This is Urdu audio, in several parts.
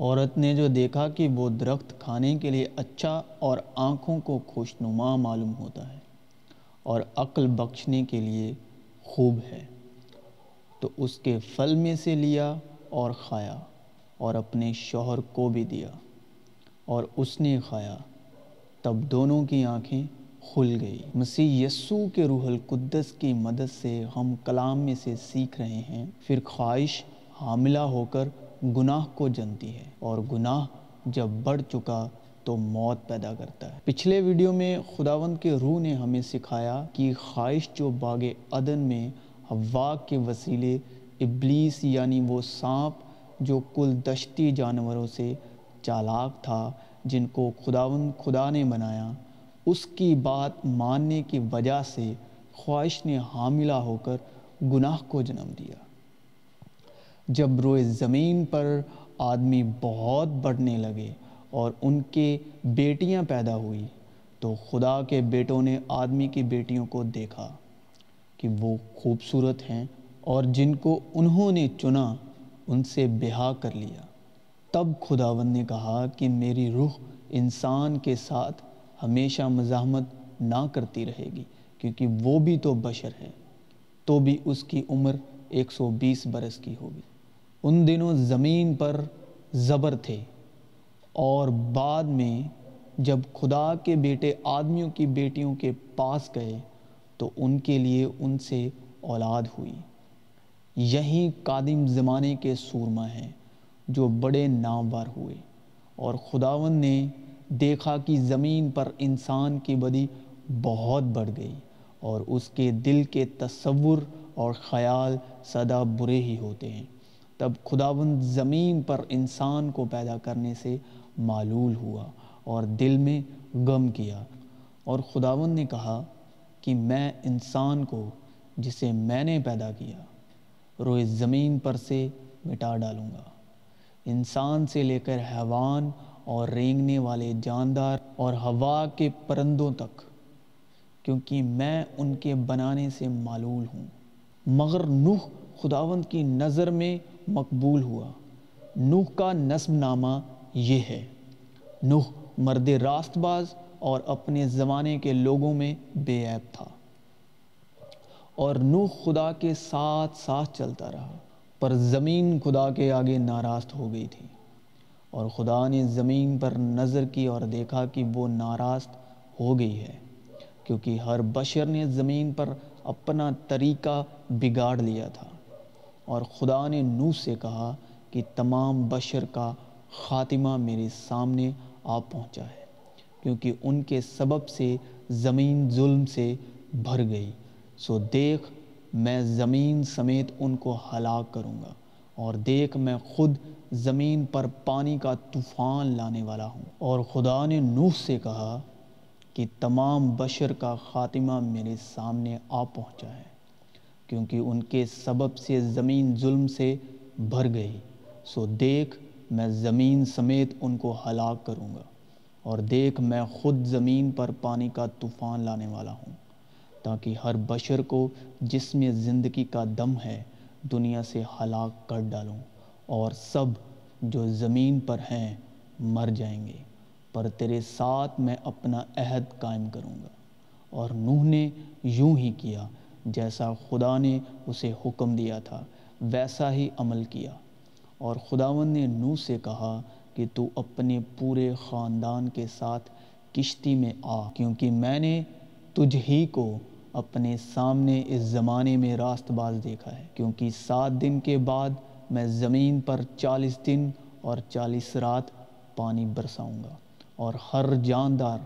عورت نے جو دیکھا کہ وہ درخت کھانے کے لیے اچھا اور آنکھوں کو خوشنما معلوم ہوتا ہے اور عقل بخشنے کے لیے خوب ہے، تو اس کے پھل میں سے لیا اور کھایا اور اپنے شوہر کو بھی دیا اور اس نے کھایا، تب دونوں کی آنکھیں کھل گئی مسیح یسو کے روح القدس کی مدد سے ہم کلام میں سے سیکھ رہے ہیں۔ پھر خواہش حاملہ ہو کر گناہ کو جنتی ہے اور گناہ جب بڑھ چکا تو موت پیدا کرتا ہے۔ پچھلے ویڈیو میں خداوند کے روح نے ہمیں سکھایا کہ خواہش جو باغ عدن میں ہوا کے وسیلے ابلیس یعنی وہ سانپ جو کل دشتی جانوروں سے چالاک تھا، جن کو خداون خدا نے بنایا، اس کی بات ماننے کی وجہ سے خواہش نے حاملہ ہو کر گناہ کو جنم دیا۔ جب روئے زمین پر آدمی بہت بڑھنے لگے اور ان کے بیٹیاں پیدا ہوئی، تو خدا کے بیٹوں نے آدمی کی بیٹیوں کو دیکھا کہ وہ خوبصورت ہیں اور جن کو انہوں نے چنا، ان سے بہا کر لیا۔ تب خداون نے کہا کہ میری روح انسان کے ساتھ ہمیشہ مزاحمت نہ کرتی رہے گی، کیونکہ وہ بھی تو بشر ہے تو بھی اس کی عمر ایک سو بیس برس کی ہوگی۔ ان دنوں زمین پر زبر تھے اور بعد میں جب خدا کے بیٹے آدمیوں کی بیٹیوں کے پاس گئے تو ان کے لیے ان سے اولاد ہوئی۔ یہی قادم زمانے کے سورما ہیں جو بڑے نامور ہوئے اور خداون نے دیکھا کہ زمین پر انسان کی بدی بہت بڑھ گئی اور اس کے دل کے تصور اور خیال سدا برے ہی ہوتے ہیں۔ تب خداون زمین پر انسان کو پیدا کرنے سے معلول ہوا اور دل میں غم کیا۔ اور خداون نے کہا کہ میں انسان کو جسے میں نے پیدا کیا، روئے زمین پر سے مٹا ڈالوں گا۔ انسان سے لے کر حیوان اور رینگنے والے جاندار اور ہوا کے پرندوں تک، کیونکہ میں ان کے بنانے سے معلول ہوں۔ مگر نوح خداوند کی نظر میں مقبول ہوا۔ نوح کا نصب نامہ یہ ہے۔ نوح مرد راست باز اور اپنے زمانے کے لوگوں میں بے عیب تھا۔ اور نوح خدا کے ساتھ ساتھ چلتا رہا، پر زمین خدا کے آگے ناراست ہو گئی تھی۔ اور خدا نے زمین پر نظر کی اور دیکھا کہ وہ ناراست ہو گئی ہے، کیونکہ ہر بشر نے زمین پر اپنا طریقہ بگاڑ لیا تھا۔ اور خدا نے نو سے کہا کہ تمام بشر کا خاتمہ میرے سامنے آ پہنچا ہے، کیونکہ ان کے سبب سے زمین ظلم سے بھر گئی۔ سو دیکھ، میں زمین سمیت ان کو ہلاک کروں گا، اور دیکھ، میں خود زمین پر پانی کا طوفان لانے والا ہوں۔ اور خدا نے نوح سے کہا کہ تمام بشر کا خاتمہ میرے سامنے آ پہنچا ہے۔ کیونکہ ان کے سبب سے زمین ظلم سے بھر گئی۔ سو دیکھ میں زمین سمیت ان کو ہلاک کروں گا اور دیکھ میں خود زمین پر پانی کا طوفان لانے والا ہوں۔ تاکہ ہر بشر کو جس میں زندگی کا دم ہے، دنیا سے ہلاک کر ڈالوں اور سب جو زمین پر ہیں مر جائیں گے۔ پر تیرے ساتھ میں اپنا عہد قائم کروں گا۔ اور نوح نے یوں ہی کیا جیسا خدا نے اسے حکم دیا تھا، ویسا ہی عمل کیا۔ اور خداون نے نوح سے کہا کہ تو اپنے پورے خاندان کے ساتھ کشتی میں آ، کیونکہ میں نے تجھ ہی کو اپنے سامنے اس زمانے میں راست باز دیکھا ہے۔ کیونکہ سات دن کے بعد میں زمین پر چالیس دن اور چالیس رات پانی برساؤں گا۔ اور ہر جاندار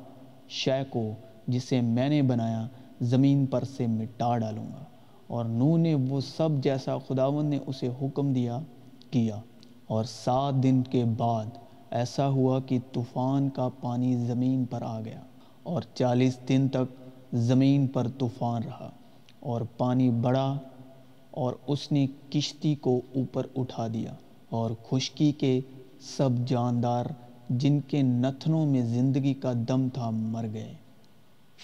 شے کو جسے میں نے بنایا زمین پر سے مٹا ڈالوں گا۔ اور نو نے وہ سب جیسا خداون نے اسے حکم دیا، کیا۔ اور سات دن کے بعد ایسا ہوا کہ طوفان کا پانی زمین پر آ گیا اور چالیس دن تک زمین پر طوفان رہا اور پانی بڑھا اور اس نے کشتی کو اوپر اٹھا دیا اور خشکی کے سب جاندار جن کے نتھنوں میں زندگی کا دم تھا مر گئے۔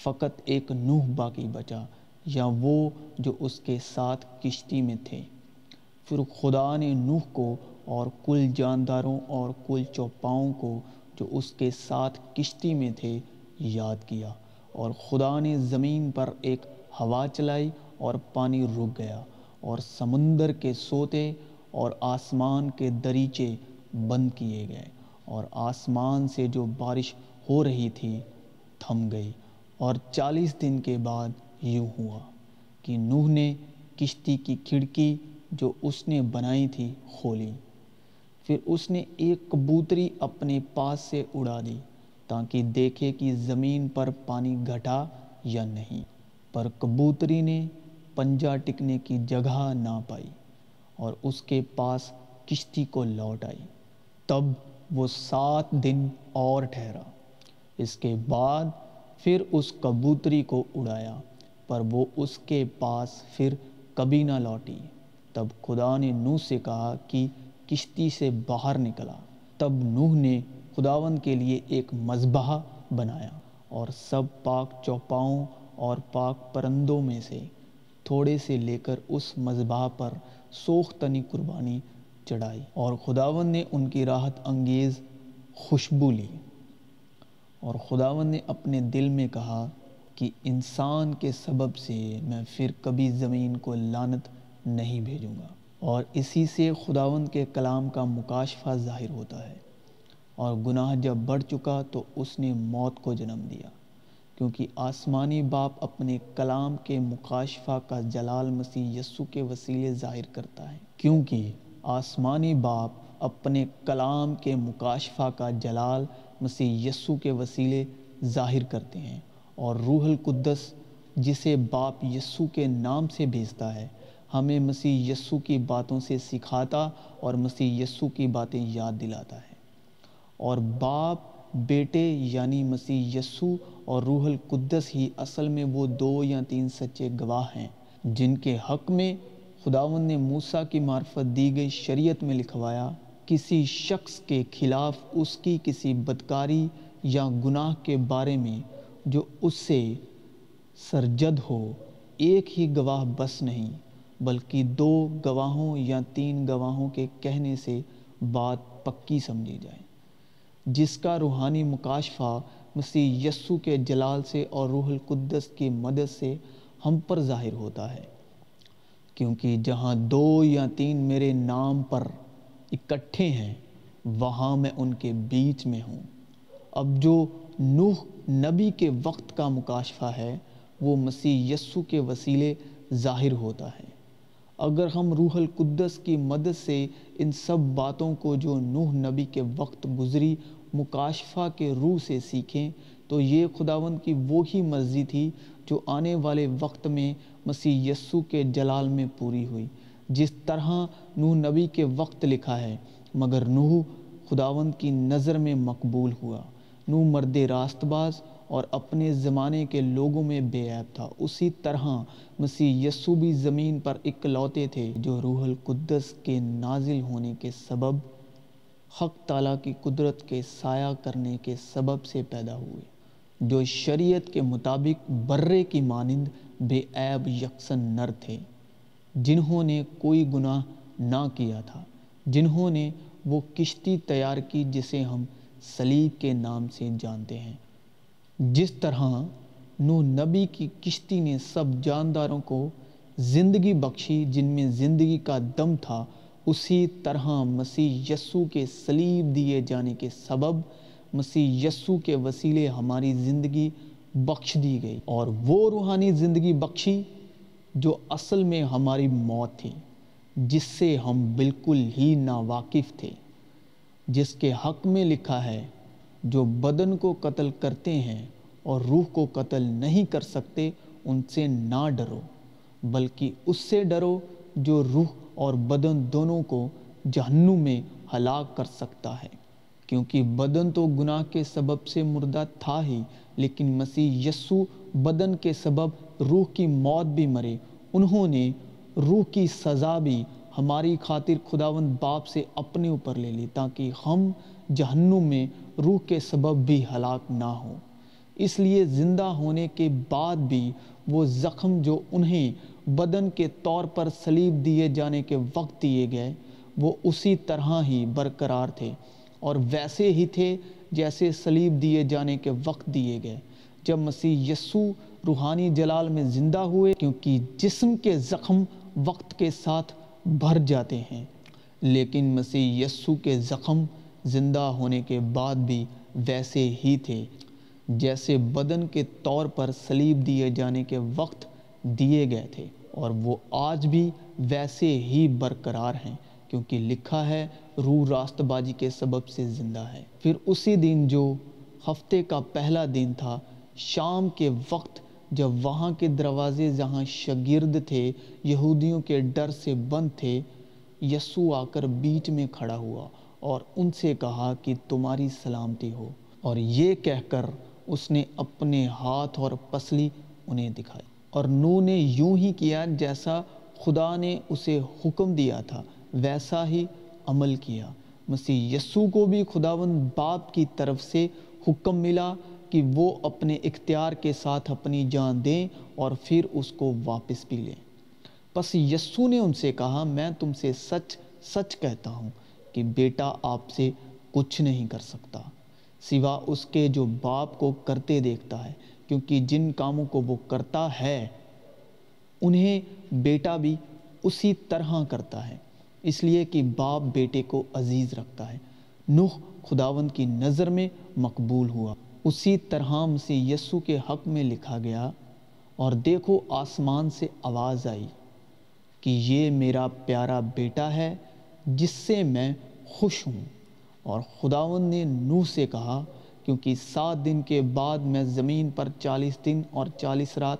فقط ایک نوح باقی بچا، یا وہ جو اس کے ساتھ کشتی میں تھے۔ پھر خدا نے نوح کو اور کل جانداروں اور کل چوپاؤں کو جو اس کے ساتھ کشتی میں تھے یاد کیا۔ اور خدا نے زمین پر ایک ہوا چلائی اور پانی رک گیا، اور سمندر کے سوتے اور آسمان کے دریچے بند کیے گئے، اور آسمان سے جو بارش ہو رہی تھی، تھم گئی۔ اور چالیس دن کے بعد یوں ہوا کہ نوح نے کشتی کی کھڑکی جو اس نے بنائی تھی کھولی۔ پھر اس نے ایک کبوتری اپنے پاس سے اڑا دی تاکہ دیکھے کہ زمین پر پانی گھٹا یا نہیں۔ پر کبوتری نے پنجا ٹکنے کی جگہ نہ پائی اور اس کے پاس کشتی کو لوٹ آئی۔ تب وہ سات دن اور ٹھہرا۔ اس کے بعد پھر اس کبوتری کو اڑایا، پر وہ اس کے پاس پھر کبھی نہ لوٹی۔ تب خدا نے نوح سے کہا کہ کشتی سے باہر نکلا۔ تب نوح نے خداون کے لیے ایک مذبح بنایا اور سب پاک چوپاؤں اور پاک پرندوں میں سے تھوڑے سے لے کر اس مذبح پر سوختنی قربانی چڑھائی اور خداون نے ان کی راحت انگیز خوشبو لی۔ اور خداون نے اپنے دل میں کہا کہ انسان کے سبب سے میں پھر کبھی زمین کو لانت نہیں بھیجوں گا۔ اور اسی سے خداون کے کلام کا مکاشفہ ظاہر ہوتا ہے۔ اور گناہ جب بڑھ چکا تو اس نے موت کو جنم دیا۔ کیونکہ آسمانی باپ اپنے کلام کے مکاشفہ کا جلال مسیح یسو کے وسیلے ظاہر کرتا ہے۔ کیونکہ آسمانی باپ اپنے کلام کے مکاشفہ کا جلال مسیح یسو کے وسیلے ظاہر کرتے ہیں اور روح القدس جسے باپ یسو کے نام سے بھیجتا ہے، ہمیں مسیح یسو کی باتوں سے سکھاتا اور مسیح یسو کی باتیں یاد دلاتا ہے۔ اور باپ، بیٹے یعنی مسیح یسو اور روح القدس ہی اصل میں وہ دو یا تین سچے گواہ ہیں، جن کے حق میں خداون نے موسیٰ کی معرفت دی گئی شریعت میں لکھوایا کسی شخص کے خلاف اس کی کسی بدکاری یا گناہ کے بارے میں جو اس سے سرجد ہو، ایک ہی گواہ بس نہیں، بلکہ دو گواہوں یا تین گواہوں کے کہنے سے بات پکی سمجھی جائے۔ جس کا روحانی مکاشفہ مسیح یسو کے جلال سے اور روح القدس کی مدد سے ہم پر ظاہر ہوتا ہے، کیونکہ جہاں دو یا تین میرے نام پر اکٹھے ہیں، وہاں میں ان کے بیچ میں ہوں۔ اب جو نوح نبی کے وقت کا مکاشفہ ہے، وہ مسیح یسو کے وسیلے ظاہر ہوتا ہے۔ اگر ہم روح القدس کی مدد سے ان سب باتوں کو جو نوح نبی کے وقت گزری، مکاشفہ کے روح سے سیکھیں، تو یہ خداون کی وہی مرضی تھی جو آنے والے وقت میں مسیح یسو کے جلال میں پوری ہوئی۔ جس طرح نوح نبی کے وقت لکھا ہے، مگر نوح خداون کی نظر میں مقبول ہوا۔ نوح مرد راست باز اور اپنے زمانے کے لوگوں میں بے عیب تھا۔ اسی طرح مسیح یسو بھی زمین پر اکلوتے تھے، جو روح القدس کے نازل ہونے کے سبب، حق تعالیٰ کی قدرت کے سایہ کرنے کے سبب سے پیدا ہوئے۔ جو شریعت کے مطابق برے کی مانند، بے عیب یکسن نر تھے۔ جنہوں نے کوئی گناہ نہ کیا تھا، جنہوں نے وہ کشتی تیار کی جسے ہم سلیب کے نام سے جانتے ہیں۔ جس طرح نو نبی کی کشتی نے سب جانداروں کو زندگی بخشی جن میں زندگی کا دم تھا، اسی طرح مسیح یسو کے سلیب دیے جانے کے سبب مسیح یسو کے وسیلے ہماری زندگی بخش دی گئی اور وہ روحانی زندگی بخشی جو اصل میں ہماری موت تھی، جس سے ہم بالکل ہی ناواقف تھے، جس کے حق میں لکھا ہے، جو بدن کو قتل کرتے ہیں اور روح کو قتل نہیں کر سکتے، ان سے نہ ڈرو، بلکہ اس سے ڈرو جو روح اور بدن دونوں کو جہنم میں ہلاک کر سکتا ہے۔ کیونکہ بدن تو گناہ کے سبب سے مردہ تھا ہی، لیکن مسیح یسو بدن کے سبب روح کی موت بھی مرے۔ انہوں نے روح کی سزا بھی ہماری خاطر خداوند باپ سے اپنے اوپر لے لی تاکہ ہم جہنم میں روح کے سبب بھی ہلاک نہ ہوں۔ اس لیے زندہ ہونے کے بعد بھی وہ زخم جو انہیں بدن کے طور پر سلیب دیے جانے کے وقت دیے گئے، وہ اسی طرح ہی برقرار تھے اور ویسے ہی تھے جیسے سلیب دیے جانے کے وقت دیے گئے۔ جب مسیح یسو روحانی جلال میں زندہ ہوئے، کیونکہ جسم کے زخم وقت کے ساتھ بھر جاتے ہیں۔ لیکن مسیح یسو کے زخم زندہ ہونے کے بعد بھی ویسے ہی تھے۔ جیسے بدن کے طور پر سلیب دیے جانے کے وقت دیے گئے تھے، اور وہ آج بھی ویسے ہی برقرار ہیں، کیونکہ لکھا ہے، روح راست بازی کے سبب سے زندہ ہے۔ پھر اسی دن جو ہفتے کا پہلا دن تھا شام کے وقت جب وہاں کے دروازے جہاں شگرد تھے، یہودیوں کے ڈر سے بند تھے، یسو آ کر بیچ میں کھڑا ہوا اور ان سے کہا کہ تمہاری سلامتی ہو۔ اور یہ کہہ کر اس نے اپنے ہاتھ اور پسلی انہیں دکھائی۔ اور نو نے یوں ہی کیا جیسا خدا نے اسے حکم دیا تھا، ویسا ہی عمل کیا۔ مسیح یسو کو بھی خداون باپ کی طرف سے حکم ملا۔ کہ وہ اپنے اختیار کے ساتھ اپنی جان دیں اور پھر اس کو واپس بھی لیں۔ پس یسو نے ان سے کہا، میں تم سے سچ سچ کہتا ہوں کہ بیٹا آپ سے کچھ نہیں کر سکتا، سوا اس کے جو باپ کو کرتے دیکھتا ہے، کیونکہ جن کاموں کو وہ کرتا ہے، انہیں بیٹا بھی اسی طرح کرتا ہے۔ اس لیے کہ باپ بیٹے کو عزیز رکھتا ہے۔ نوح خداوند کی نظر میں مقبول ہوا۔ اسی طرح سے یسو کے حق میں لکھا گیا اور دیکھو آسمان سے آواز آئی کہ یہ میرا پیارا بیٹا ہے جس سے میں خوش ہوں۔ اور خداون نے نوح سے کہا، کیونکہ سات دن کے بعد میں زمین پر چالیس دن اور چالیس رات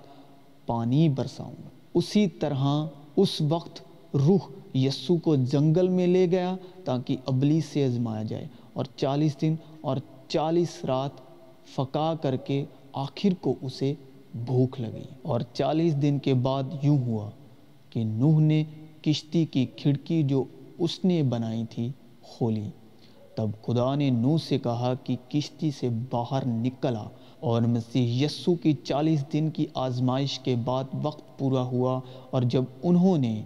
پانی برساؤں۔ اسی طرح اس وقت روح یسو کو جنگل میں لے گیا تاکہ ابلی سے ازمایا جائے۔ اور چالیس دن اور چالیس رات فقا کر کے آخر کو اسے بھوک لگی۔ اور چالیس دن کے بعد یوں ہوا کہ نوح نے کشتی کی کھڑکی جو اس نے بنائی تھی کھولی۔ تب خدا نے نوح سے کہا کہ کشتی سے باہر نکلا اور مسیح یسو کی چالیس دن کی آزمائش کے بعد وقت پورا ہوا۔ اور جب انہوں نے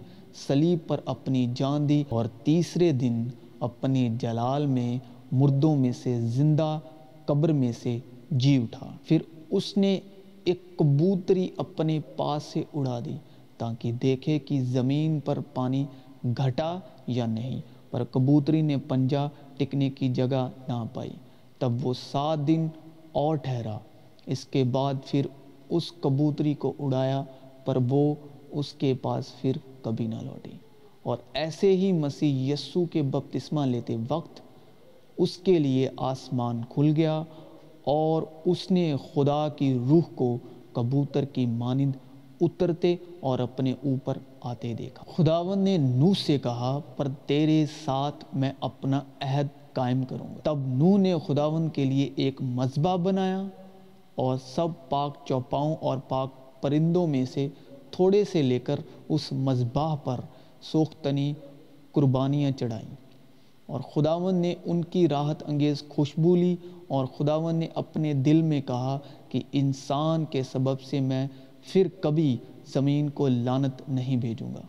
سلیب پر اپنی جان دی اور تیسرے دن اپنے جلال میں مردوں میں سے زندہ قبر میں سے جی اٹھا۔ پھر اس نے ایک کبوتری اپنے پاس سے اڑا دی تاکہ دیکھے کہ زمین پر پانی گھٹا یا نہیں، پر کبوتری نے پنجا ٹکنے کی جگہ نہ پائی۔ تب وہ سات دن اور ٹھہرا۔ اس کے بعد پھر اس کبوتری کو اڑایا، پر وہ اس کے پاس پھر کبھی نہ لوٹی۔ اور ایسے ہی مسیح یسو کے بپتسمہ لیتے وقت اس کے لیے آسمان کھل گیا اور اس نے خدا کی روح کو کبوتر کی مانند اترتے اور اپنے اوپر آتے دیکھا۔ خداون نے نو سے کہا، پر تیرے ساتھ میں اپنا عہد قائم کروں گا۔ تب نو نے خداون کے لیے ایک مذبح بنایا اور سب پاک چوپاؤں اور پاک پرندوں میں سے تھوڑے سے لے کر اس مذبح پر سوختنی قربانیاں چڑھائیں۔ اور خداون نے ان کی راحت انگیز خوشبو لی اور خداون نے اپنے دل میں کہا کہ انسان کے سبب سے میں پھر کبھی زمین کو لانت نہیں بھیجوں گا۔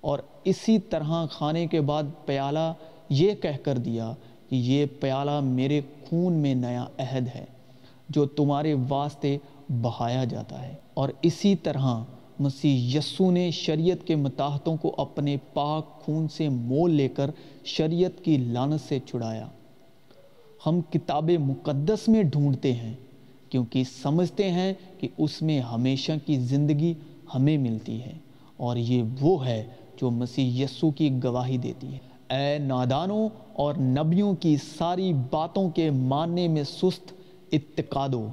اور اسی طرح کھانے کے بعد پیالہ یہ کہہ کر دیا کہ یہ پیالہ میرے خون میں نیا عہد ہے جو تمہارے واسطے بہایا جاتا ہے۔ اور اسی طرح مسیح یسو نے شریعت کے متاحتوں کو اپنے پاک خون سے مول لے کر شریعت کی لانت سے چھڑایا۔ ہم کتاب مقدس میں ڈھونڈتے ہیں، کیونکہ سمجھتے ہیں کہ اس میں ہمیشہ کی زندگی ہمیں ملتی ہے، اور یہ وہ ہے جو مسیح یسو کی گواہی دیتی ہے۔ اے نادانوں اور نبیوں کی ساری باتوں کے ماننے میں سست اتقادو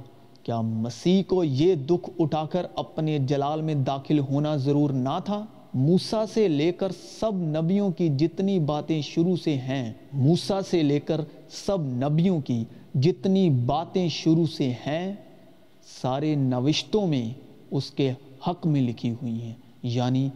کیا مسیح کو یہ دکھ اٹھا کر اپنے جلال میں داخل ہونا ضرور نہ تھا؟ موسیٰ سے لے کر سب نبیوں کی جتنی باتیں شروع سے ہیں، موسیٰ سے لے کر سب نبیوں کی جتنی باتیں شروع سے ہیں، سارے نوشتوں میں اس کے حق میں لکھی ہوئی ہیں۔ یعنی